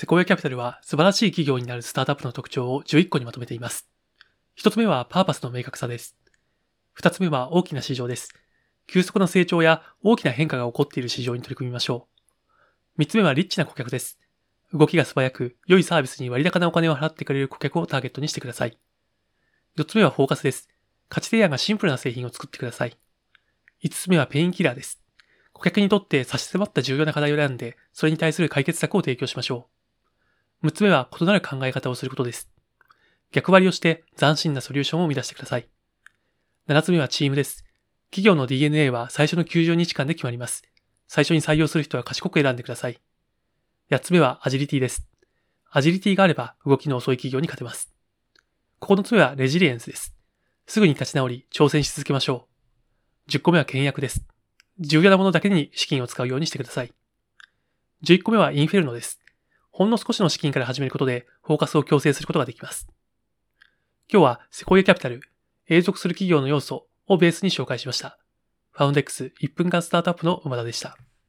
セコイアキャピタルは素晴らしい企業になるスタートアップの特徴を11個にまとめています。1つ目はパーパスの明確さです。2つ目は大きな市場です。急速な成長や大きな変化が起こっている市場に取り組みましょう。3つ目はリッチな顧客です。動きが素早く、良いサービスに割高なお金を払ってくれる顧客をターゲットにしてください。4つ目はフォーカスです。価値提案がシンプルな製品を作ってください。5つ目はペインキラーです。顧客にとって差し迫った重要な課題を選んで、それに対する解決策を提供しましょう。6つ目は異なる考え方をすることです。逆張りをして斬新なソリューションを生み出してください。7つ目はチームです。企業の DNA は最初の90日間で決まります。最初に採用する人は賢く選んでください。8つ目はアジリティです。アジリティがあれば動きの遅い企業に勝てます。9つ目はレジリエンスです。すぐに立ち直り挑戦し続けましょう。10個目は倹約です。重要なものだけに資金を使うようにしてください。11個目はインフェルノです。ほんの少しの資金から始めることでフォーカスを強制することができます。今日はセコイアキャピタル、永続する企業の要素をベースに紹介しました。ファウンデックス1分間スタートアップの馬田でした。